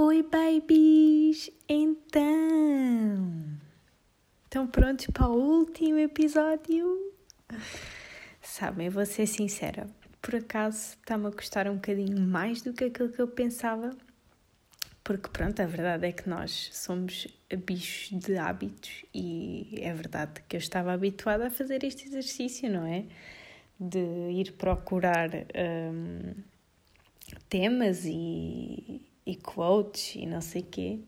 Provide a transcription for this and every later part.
Oi, babies! Então, estão prontos para o último episódio? Sabem, vou ser sincera, por acaso está-me a custar um bocadinho mais do que aquilo que eu pensava, porque pronto, a verdade é que nós somos bichos de hábitos e é verdade que eu estava habituada a fazer este exercício, não é? De ir procurar hum, temas e, e quotes e não sei quê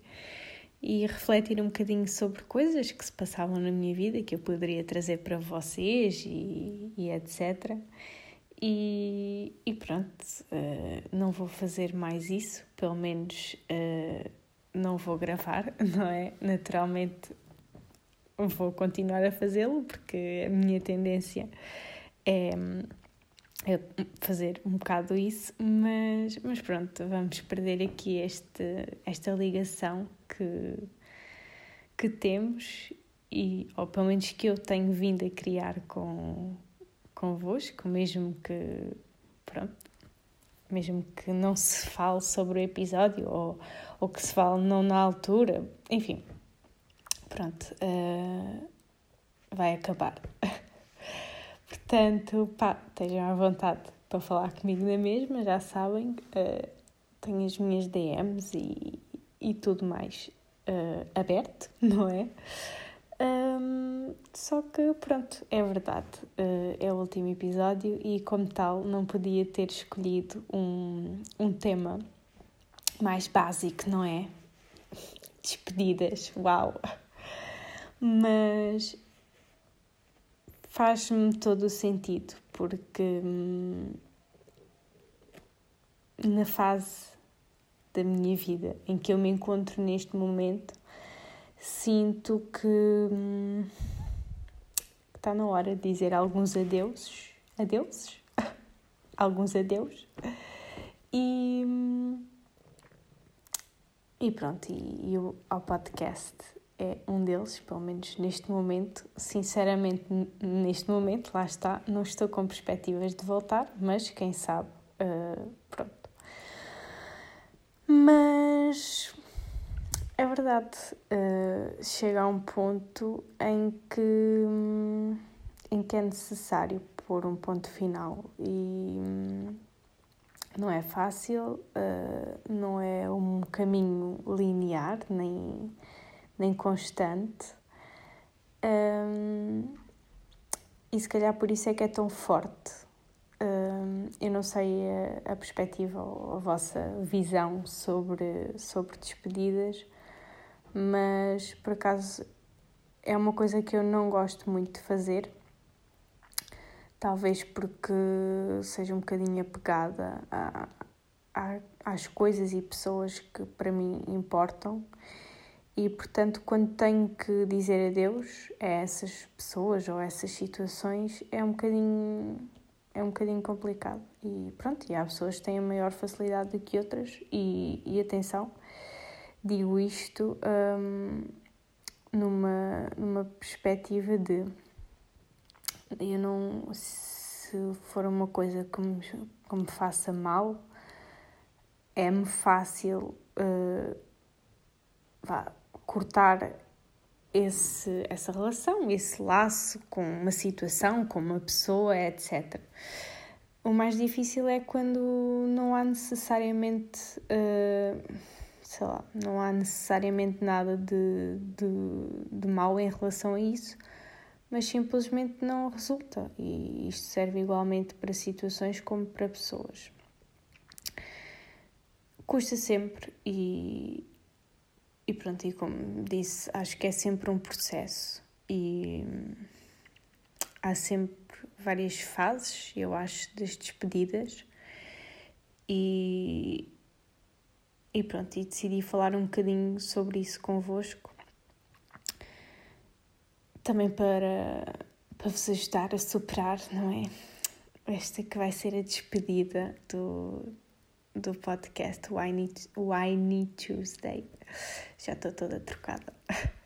e refletir um bocadinho sobre coisas que se passavam na minha vida que eu poderia trazer para vocês e, e etc. E, e pronto, uh, não vou fazer mais isso, pelo menos uh, não vou gravar, não é? Naturalmente vou continuar a fazê-lo porque a minha tendência é, é, fazer um bocado isso, mas, mas pronto, vamos perder aqui este, esta ligação que, que temos e, ou pelo menos que eu tenho vindo a criar com, convosco, mesmo que, pronto, mesmo que não se fale sobre o episódio ou, ou que se fale não na altura, enfim, pronto, uh, vai acabar. Portanto, pá, estejam à vontade para falar comigo na mesma, já sabem, uh, tenho as minhas DMs e, e tudo mais uh, aberto, não é? Um, só que pronto, é verdade, uh, é o último episódio e, como tal, não podia ter escolhido um, um tema mais básico, não é? Despedidas, uau! Mas faz-me todo o sentido, porque hum, na fase da minha vida em que eu me encontro neste momento sinto que hum, está na hora de dizer alguns adeuses, adeuses, alguns adeus. E hum, e pronto e, e ao podcast é um deles, pelo menos neste momento. Sinceramente, neste momento, lá está, não estou com perspectivas de voltar, mas quem sabe, uh, pronto. Mas é verdade, uh, chega a um ponto em que, um, em que é necessário pôr um ponto final e um, não é fácil, uh, não é um caminho linear, nem, nem constante. Um, e se calhar por isso é que é tão forte. Um, eu não sei a, a perspectiva ou a vossa visão sobre, sobre despedidas, mas por acaso é uma coisa que eu não gosto muito de fazer. Talvez porque seja um bocadinho apegada a, a, às coisas e pessoas que para mim importam. E portanto, quando tenho que dizer adeus a essas pessoas ou a essas situações, é um bocadinho, é um bocadinho complicado. E pronto, e há pessoas que têm maior facilidade do que outras, e, e atenção, digo isto um, numa, numa perspectiva de eu não se for uma coisa que me, que me faça mal é-me fácil uh, vá, cortar esse, essa relação, esse laço com uma situação, com uma pessoa, etc. O mais difícil é quando não há necessariamente. Uh, sei lá, não há necessariamente nada de, de, de mau em relação a isso, mas simplesmente não resulta. E isto serve igualmente para situações como para pessoas. Custa sempre e, e pronto, e como disse, acho que é sempre um processo e há sempre várias fases, eu acho, das despedidas e e pronto, e decidi falar um bocadinho sobre isso convosco. Também para, para vos ajudar a superar, não é? Esta que vai ser a despedida do, do podcast Why Need, Why Need Tuesday. Já estou toda trocada.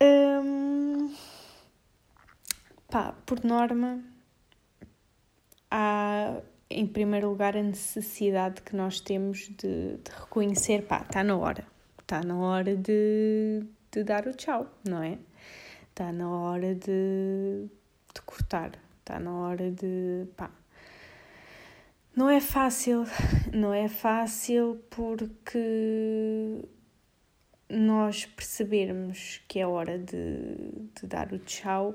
Um, pá, por norma, há em primeiro lugar, a necessidade que nós temos de, de reconhecer, pá, está na hora, está na hora de, de dar o tchau, não é? Está na hora de, de cortar, está na hora de, pá, não é fácil, não é fácil porque nós percebermos que é hora de, de dar o tchau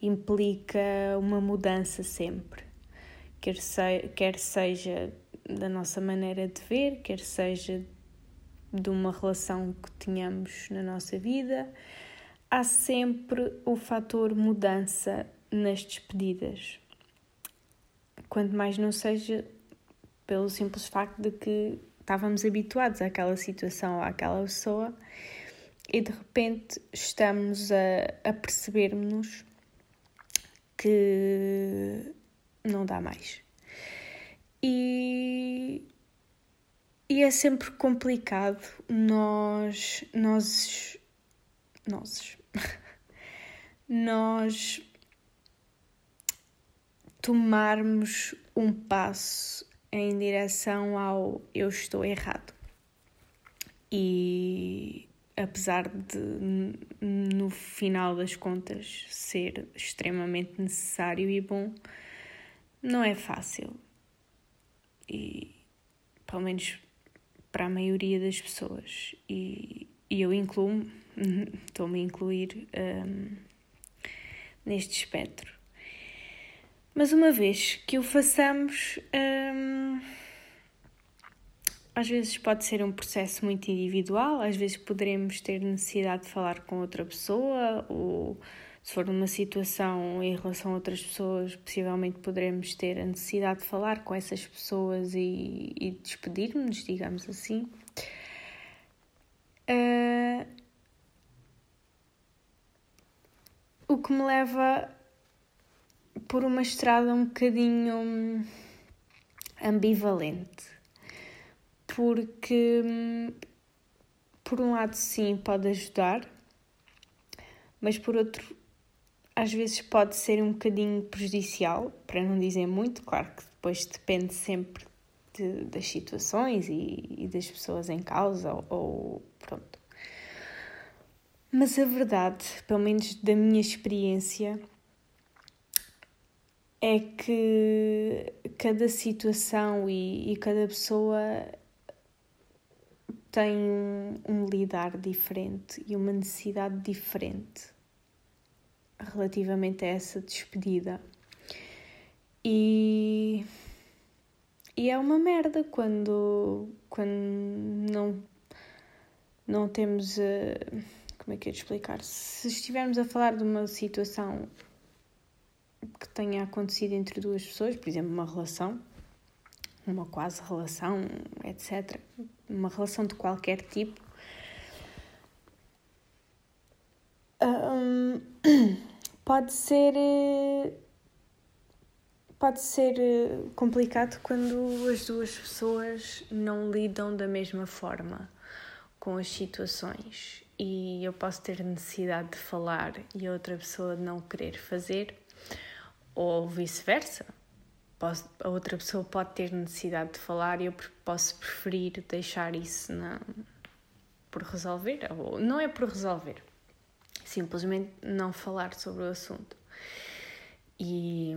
implica uma mudança sempre, quer, se, quer seja da nossa maneira de ver, quer seja de uma relação que tenhamos na nossa vida, há sempre o fator mudança nas despedidas. Quanto mais não seja pelo simples facto de que estávamos habituados àquela situação, àquela pessoa, e de repente estamos a, a perceber-nos que não dá mais. E, e é sempre complicado nós, nós, nós, nós tomarmos um passo em direção ao eu estou errado. E apesar de, no final das contas, ser extremamente necessário e bom, não é fácil. E, pelo menos para a maioria das pessoas, e, e eu incluo, estou-me a incluir um, neste espectro. Mas uma vez que o façamos, um, às vezes pode ser um processo muito individual, às vezes poderemos ter necessidade de falar com outra pessoa, ou se for numa situação em relação a outras pessoas, possivelmente poderemos ter a necessidade de falar com essas pessoas e, e despedir-nos, digamos assim. Uh, o que me leva por uma estrada um bocadinho ambivalente porque, por um lado, sim, pode ajudar, mas por outro, às vezes pode ser um bocadinho prejudicial, para não dizer muito, claro que depois depende sempre de, das situações e, e, das pessoas em causa, ou, ou pronto. Mas a verdade, pelo menos da minha experiência, é que cada situação e, e cada pessoa tem um, um lidar diferente e uma necessidade diferente relativamente a essa despedida. E, e é uma merda quando, quando não, não temos. Uh, como é que é de explicar? Se estivermos a falar de uma situação que tenha acontecido entre duas pessoas, por exemplo, uma relação, uma quase relação, etc. Uma relação de qualquer tipo. Um, pode ser pode ser complicado quando as duas pessoas não lidam da mesma forma com as situações e eu posso ter necessidade de falar e a outra pessoa não querer fazer ou vice-versa a outra pessoa pode ter necessidade de falar e eu posso preferir deixar isso na, por resolver, ou não é por resolver, simplesmente não falar sobre o assunto. E,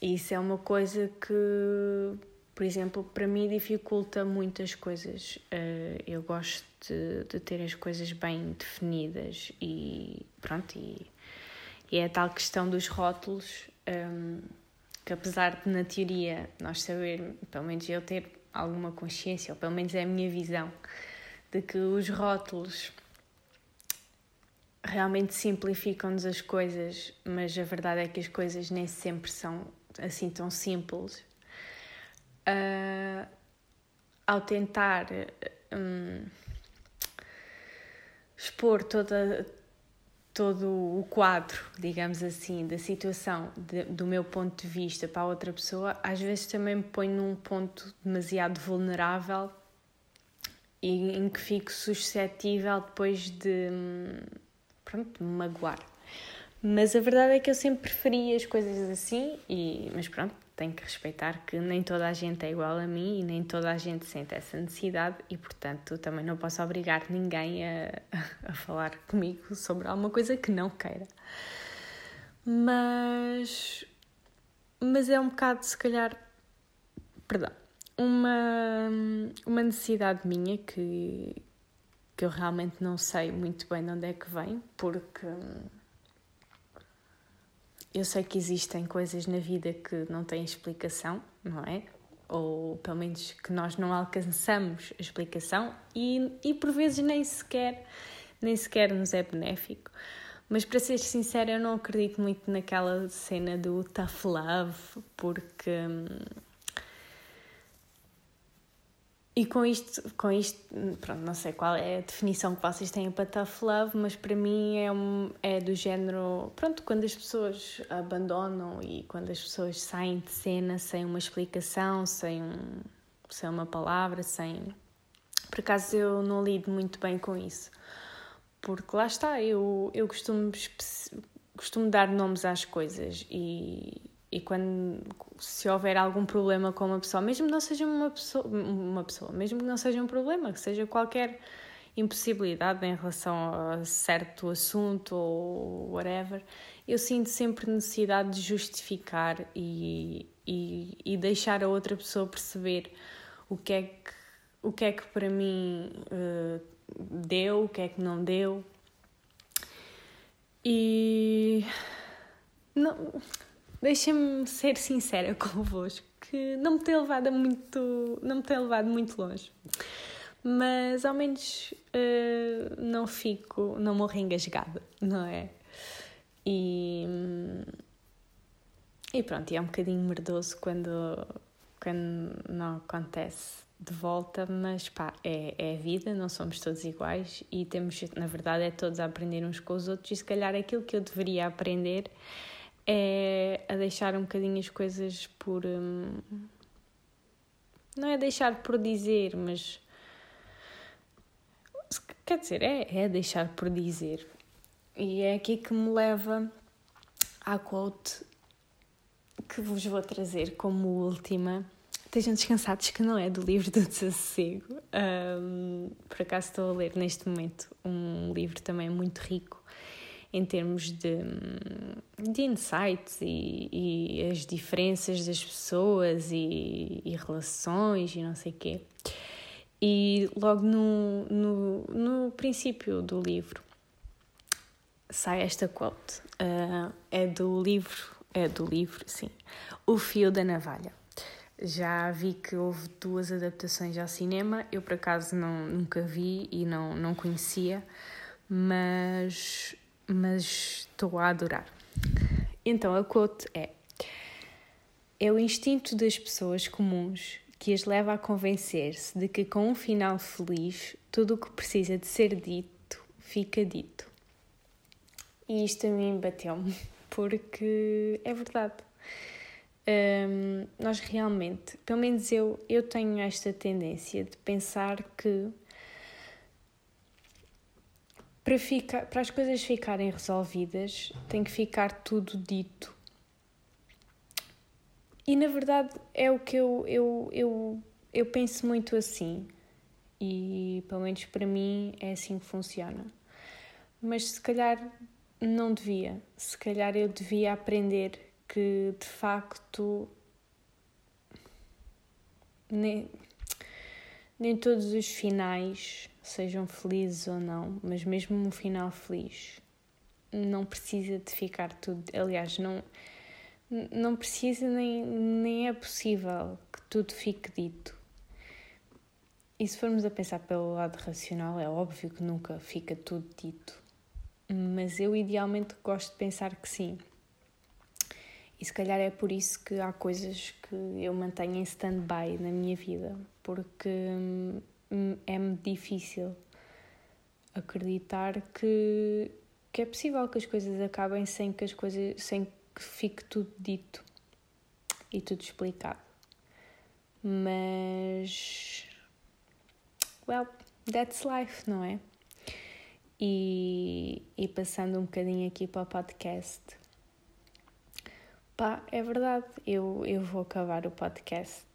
e isso é uma coisa que, por exemplo, para mim dificulta muitas coisas. Eh, eu gosto de, de ter as coisas bem definidas e pronto, e, e é a tal questão dos rótulos. Um, que apesar de na teoria nós saber, pelo menos eu ter alguma consciência, ou pelo menos é a minha visão, de que os rótulos realmente simplificam-nos as coisas, mas a verdade é que as coisas nem sempre são assim tão simples. Uh, ao tentar um, expor toda, todo o quadro, digamos assim, da situação de, do meu ponto de vista para a outra pessoa, às vezes também me põe num ponto demasiado vulnerável e em que fico suscetível depois de, pronto, de me magoar. Mas a verdade é que eu sempre preferi as coisas assim, e, mas pronto, tenho que respeitar que nem toda a gente é igual a mim e nem toda a gente sente essa necessidade e, portanto, também não posso obrigar ninguém a, a falar comigo sobre alguma coisa que não queira. Mas, mas é um bocado, se calhar, perdão, uma, uma necessidade minha que, que eu realmente não sei muito bem de onde é que vem, porque eu sei que existem coisas na vida que não têm explicação, não é? Ou pelo menos que nós não alcançamos a explicação e, e por vezes nem sequer, nem sequer nos é benéfico. Mas para ser sincera, eu não acredito muito naquela cena do tough love, porque hum, e com isto, com isto, pronto, não sei qual é a definição que vocês têm para tough love, mas para mim é, um, é do género, pronto, quando as pessoas abandonam e quando as pessoas saem de cena sem uma explicação, sem, um, sem uma palavra, sem... Por acaso eu não lido muito bem com isso, porque lá está, eu, eu costumo, costumo dar nomes às coisas e e quando se houver algum problema com uma pessoa, mesmo que não seja uma pessoa, uma pessoa, mesmo que não seja um problema, que seja qualquer impossibilidade em relação a certo assunto ou whatever, eu sinto sempre necessidade de justificar e, e, e deixar a outra pessoa perceber o que é que, o que, é que para mim uh, deu, o que é que não deu. E não, deixem-me ser sincera convosco, que não me tem levado muito, não me tem levado muito longe. Mas ao menos uh, não fico, não morro engasgada, não é? E, e pronto, e é um bocadinho merdoso quando, quando não acontece de volta, mas pá, é, é a vida, não somos todos iguais e temos, na verdade, é todos a aprender uns com os outros e se calhar aquilo que eu deveria aprender é a deixar um bocadinho as coisas por. Hum, não é deixar por dizer, mas. Quer dizer, é, é deixar por dizer. E é aqui que me leva à quote que vos vou trazer como última. Estejam descansados que não é do livro do desassossego. Um, por acaso estou a ler neste momento um livro também muito rico em termos de, de insights e, e as diferenças das pessoas e, e relações e não sei o quê. E logo no, no, no princípio do livro sai esta quote. Uh, é do livro, é do livro, sim. O Fio da Navalha. Já vi que houve duas adaptações ao cinema, eu por acaso não, nunca vi e não, não conhecia, mas mas estou a adorar. Então a quote é: É o instinto das pessoas comuns que as leva a convencer-se de que com um final feliz tudo o que precisa de ser dito fica dito. E isto a mim bateu-me, porque é verdade. Um, nós realmente, pelo menos eu, eu tenho esta tendência de pensar que para, ficar, para as coisas ficarem resolvidas, tem que ficar tudo dito. E na verdade é o que eu, eu, eu, eu penso muito assim. E pelo menos para mim é assim que funciona. Mas se calhar não devia. Se calhar eu devia aprender que de facto nem, todos os finais sejam felizes ou não, mas mesmo um final feliz não precisa de ficar tudo. Aliás, não, não precisa nem, nem é possível que tudo fique dito. E se formos a pensar pelo lado racional, é óbvio que nunca fica tudo dito. Mas eu idealmente gosto de pensar que sim. E se calhar é por isso que há coisas que eu mantenho em stand-by na minha vida, porque Hum, é-me difícil acreditar que, que é possível que as coisas acabem sem que as coisas sem que fique tudo dito e tudo explicado. Mas well, that's life, não é? E, e passando um bocadinho aqui para o podcast. Pá, é verdade, eu, eu vou acabar o podcast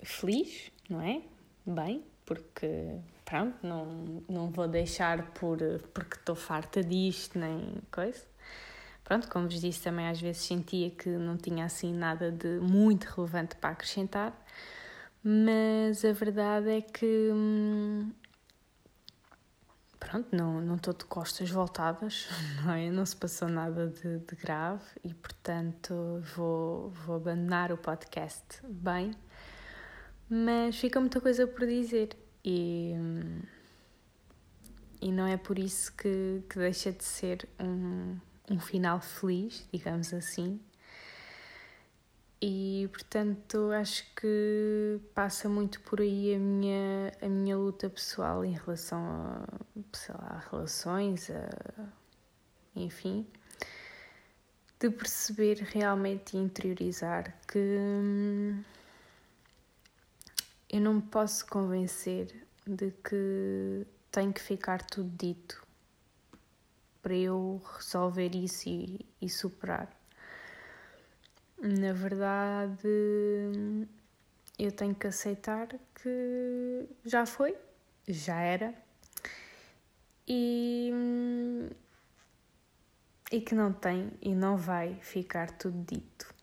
feliz, não é? Bem, porque pronto, não, não vou deixar por porque estou farta disto, nem coisa. Pronto, como vos disse, também às vezes sentia que não tinha assim nada de muito relevante para acrescentar, mas a verdade é que hum, pronto, não, estou de costas voltadas, não é? Não se passou nada de, de grave e, portanto, vou, vou abandonar o podcast bem, mas fica muita coisa por dizer e, e não é por isso que, que deixa de ser um, um final feliz, digamos assim. E portanto acho que passa muito por aí a minha, a minha luta pessoal em relação a, sei lá, a relações, a, enfim, de perceber realmente e interiorizar que hum, eu não me posso convencer de que tem que ficar tudo dito para eu resolver isso e, e superar. Na verdade, eu tenho que aceitar que já foi, já era e, e que não tem e não vai ficar tudo dito.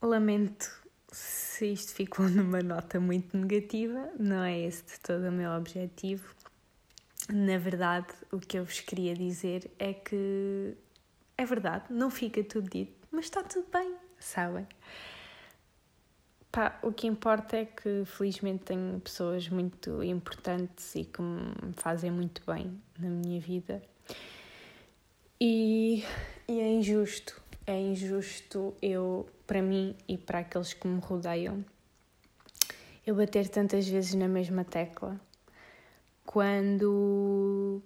Lamento se isto ficou numa nota muito negativa, não é esse de todo o meu objetivo. Na verdade, o que eu vos queria dizer é que é verdade, não fica tudo dito, mas está tudo bem, sabem? Pá, o que importa é que felizmente tenho pessoas muito importantes e que me fazem muito bem na minha vida. E, e é injusto, é injusto eu, para mim e para aqueles que me rodeiam, eu bater tantas vezes na mesma tecla quando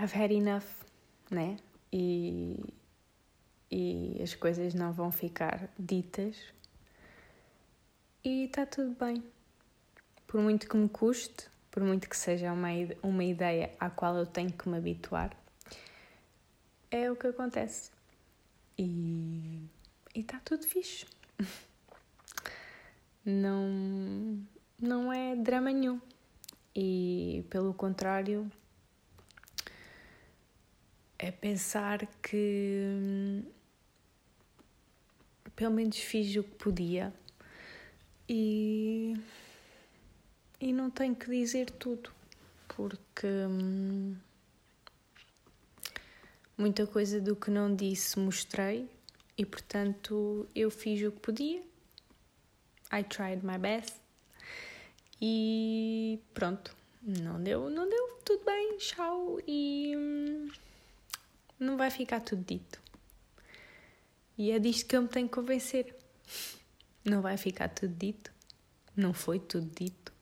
I've had enough, né? E, e as coisas não vão ficar ditas e está tudo bem. Por muito que me custe, por muito que seja uma, uma ideia à qual eu tenho que me habituar, é o que acontece. E está tudo fixe. Não, não é drama nenhum. E pelo contrário, é pensar que hum, pelo menos fiz o que podia. E, e não tenho que dizer tudo, porque hum, muita coisa do que não disse mostrei e portanto eu fiz o que podia. I tried my best. E pronto, não deu, não deu, tudo bem, tchau. E hum, não vai ficar tudo dito. E é disto que eu me tenho que convencer. Não vai ficar tudo dito. Não foi tudo dito.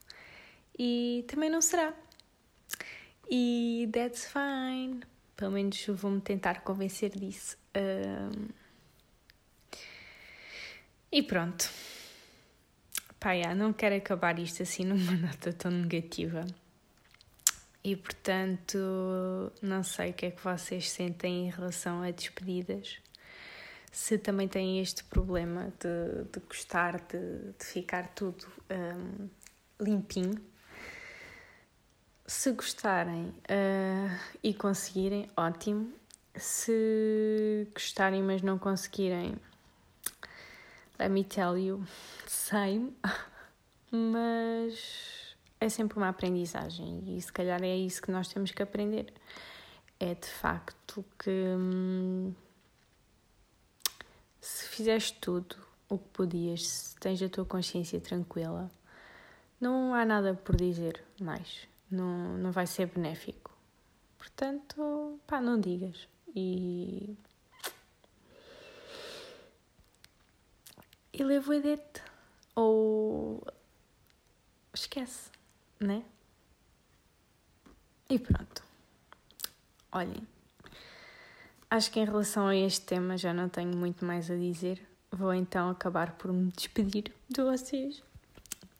E também não será. E that's fine. Pelo menos vou-me tentar convencer disso. Um... E pronto. Já, não quero acabar isto assim numa nota tão negativa. E portanto, não sei o que é que vocês sentem em relação a despedidas. Se também têm este problema de, de gostar de, de ficar tudo um, limpinho. Se gostarem uh, e conseguirem, ótimo. Se gostarem, mas não conseguirem, let me tell you, same. Mas é sempre uma aprendizagem e se calhar é isso que nós temos que aprender. É de facto que hum, se fizeste tudo o que podias, se tens a tua consciência tranquila, não há nada por dizer mais. Não, não vai ser benéfico. Portanto, pá, não digas. E. E live with it. Ou. Esquece né? E pronto. Olhem, acho que em relação a este tema já não tenho muito mais a dizer. Vou então acabar por me despedir de vocês.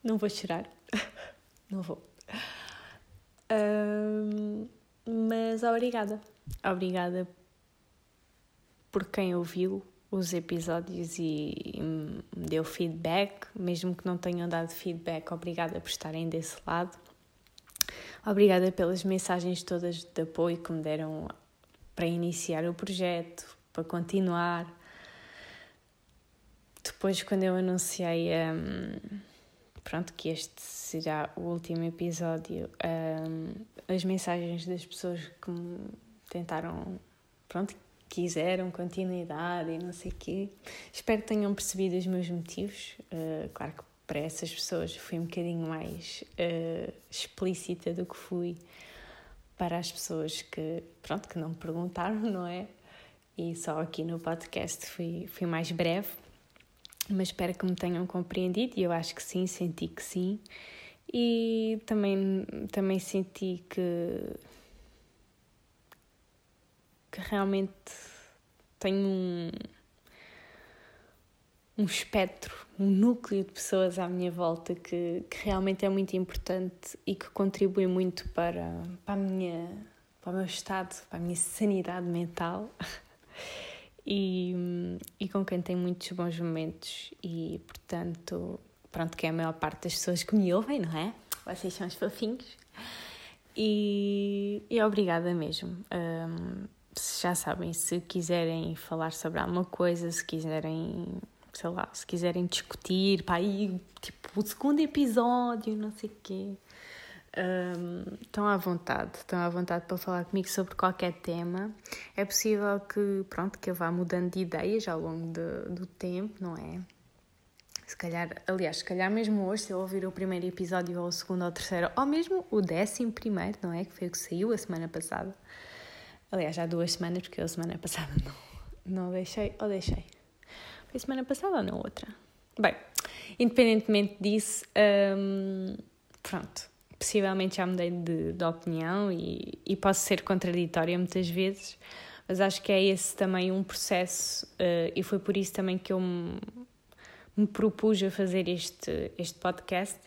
Não vou chorar. não vou. Um, mas obrigada. Obrigada por quem ouviu os episódios e me deu feedback, mesmo que não tenham dado feedback, obrigada por estarem desse lado. Obrigada pelas mensagens todas de apoio que me deram para iniciar o projeto, para continuar. Depois, quando eu anunciei um, pronto, que este será o último episódio, um, as mensagens das pessoas que me tentaram, pronto, quiseram continuidade e não sei o quê. Espero que tenham percebido os meus motivos. Uh, claro que para essas pessoas fui um bocadinho mais uh, explícita do que fui para as pessoas que, pronto, que não me perguntaram, não é? E só aqui no podcast fui, fui mais breve, mas espero que me tenham compreendido e eu acho que sim, senti que sim. E também, também senti que, realmente tenho um, um espectro, um núcleo de pessoas à minha volta que, que realmente é muito importante e que contribui muito para, para, a minha, para o meu estado, para a minha sanidade mental. e, e com quem tenho muitos bons momentos e, portanto, pronto, que é a maior parte das pessoas que me ouvem, não é? Vocês são os fofinhos. E, e obrigada mesmo. Um, já sabem, se quiserem falar sobre alguma coisa, se quiserem sei lá, se quiserem discutir, para aí, tipo, o segundo episódio, não sei o quê. Um, estão à vontade, estão à vontade para falar comigo sobre qualquer tema. É possível que, pronto, que eu vá mudando de ideias ao longo de, do tempo, não é? Se calhar, aliás, se calhar mesmo hoje, se eu ouvir o primeiro episódio ou o segundo ou o terceiro, ou mesmo o décimo primeiro, não é? Que foi o que saiu a semana passada. Aliás, há duas semanas, porque eu a semana passada não, não deixei, ou deixei. Foi semana passada ou na outra? Bem, independentemente disso, hum, pronto, possivelmente já mudei de, de opinião e, e posso ser contraditória muitas vezes, mas acho que é esse também um processo uh, e foi por isso também que eu me, me propus a fazer este, este podcast.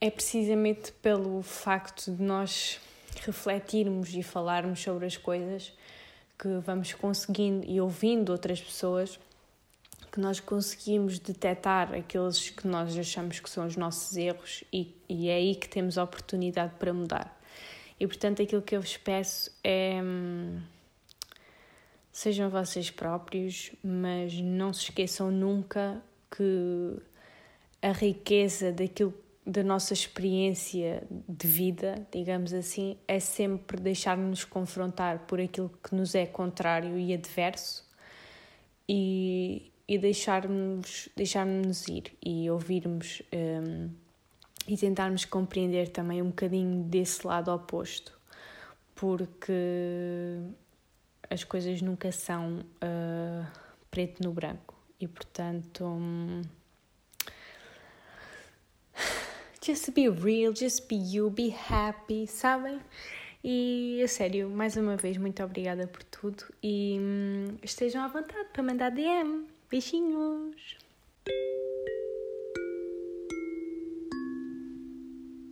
É precisamente pelo facto de nós refletirmos e falarmos sobre as coisas que vamos conseguindo e ouvindo outras pessoas que nós conseguimos detectar aqueles que nós achamos que são os nossos erros e, e é aí que temos a oportunidade para mudar. E portanto, aquilo que eu vos peço é. Hum, sejam vocês próprios, mas não se esqueçam nunca que a riqueza daquilo da nossa experiência de vida, digamos assim, é sempre deixar-nos confrontar por aquilo que nos é contrário e adverso e, e deixarmos, deixarmos ir e ouvirmos um, e tentarmos compreender também um bocadinho desse lado oposto, porque as coisas nunca são uh, preto no branco e, portanto. Um, Just be real, just be you, be happy, sabem? E a sério, mais uma vez, muito obrigada por tudo e hum, estejam à vontade para mandar DM. Beijinhos!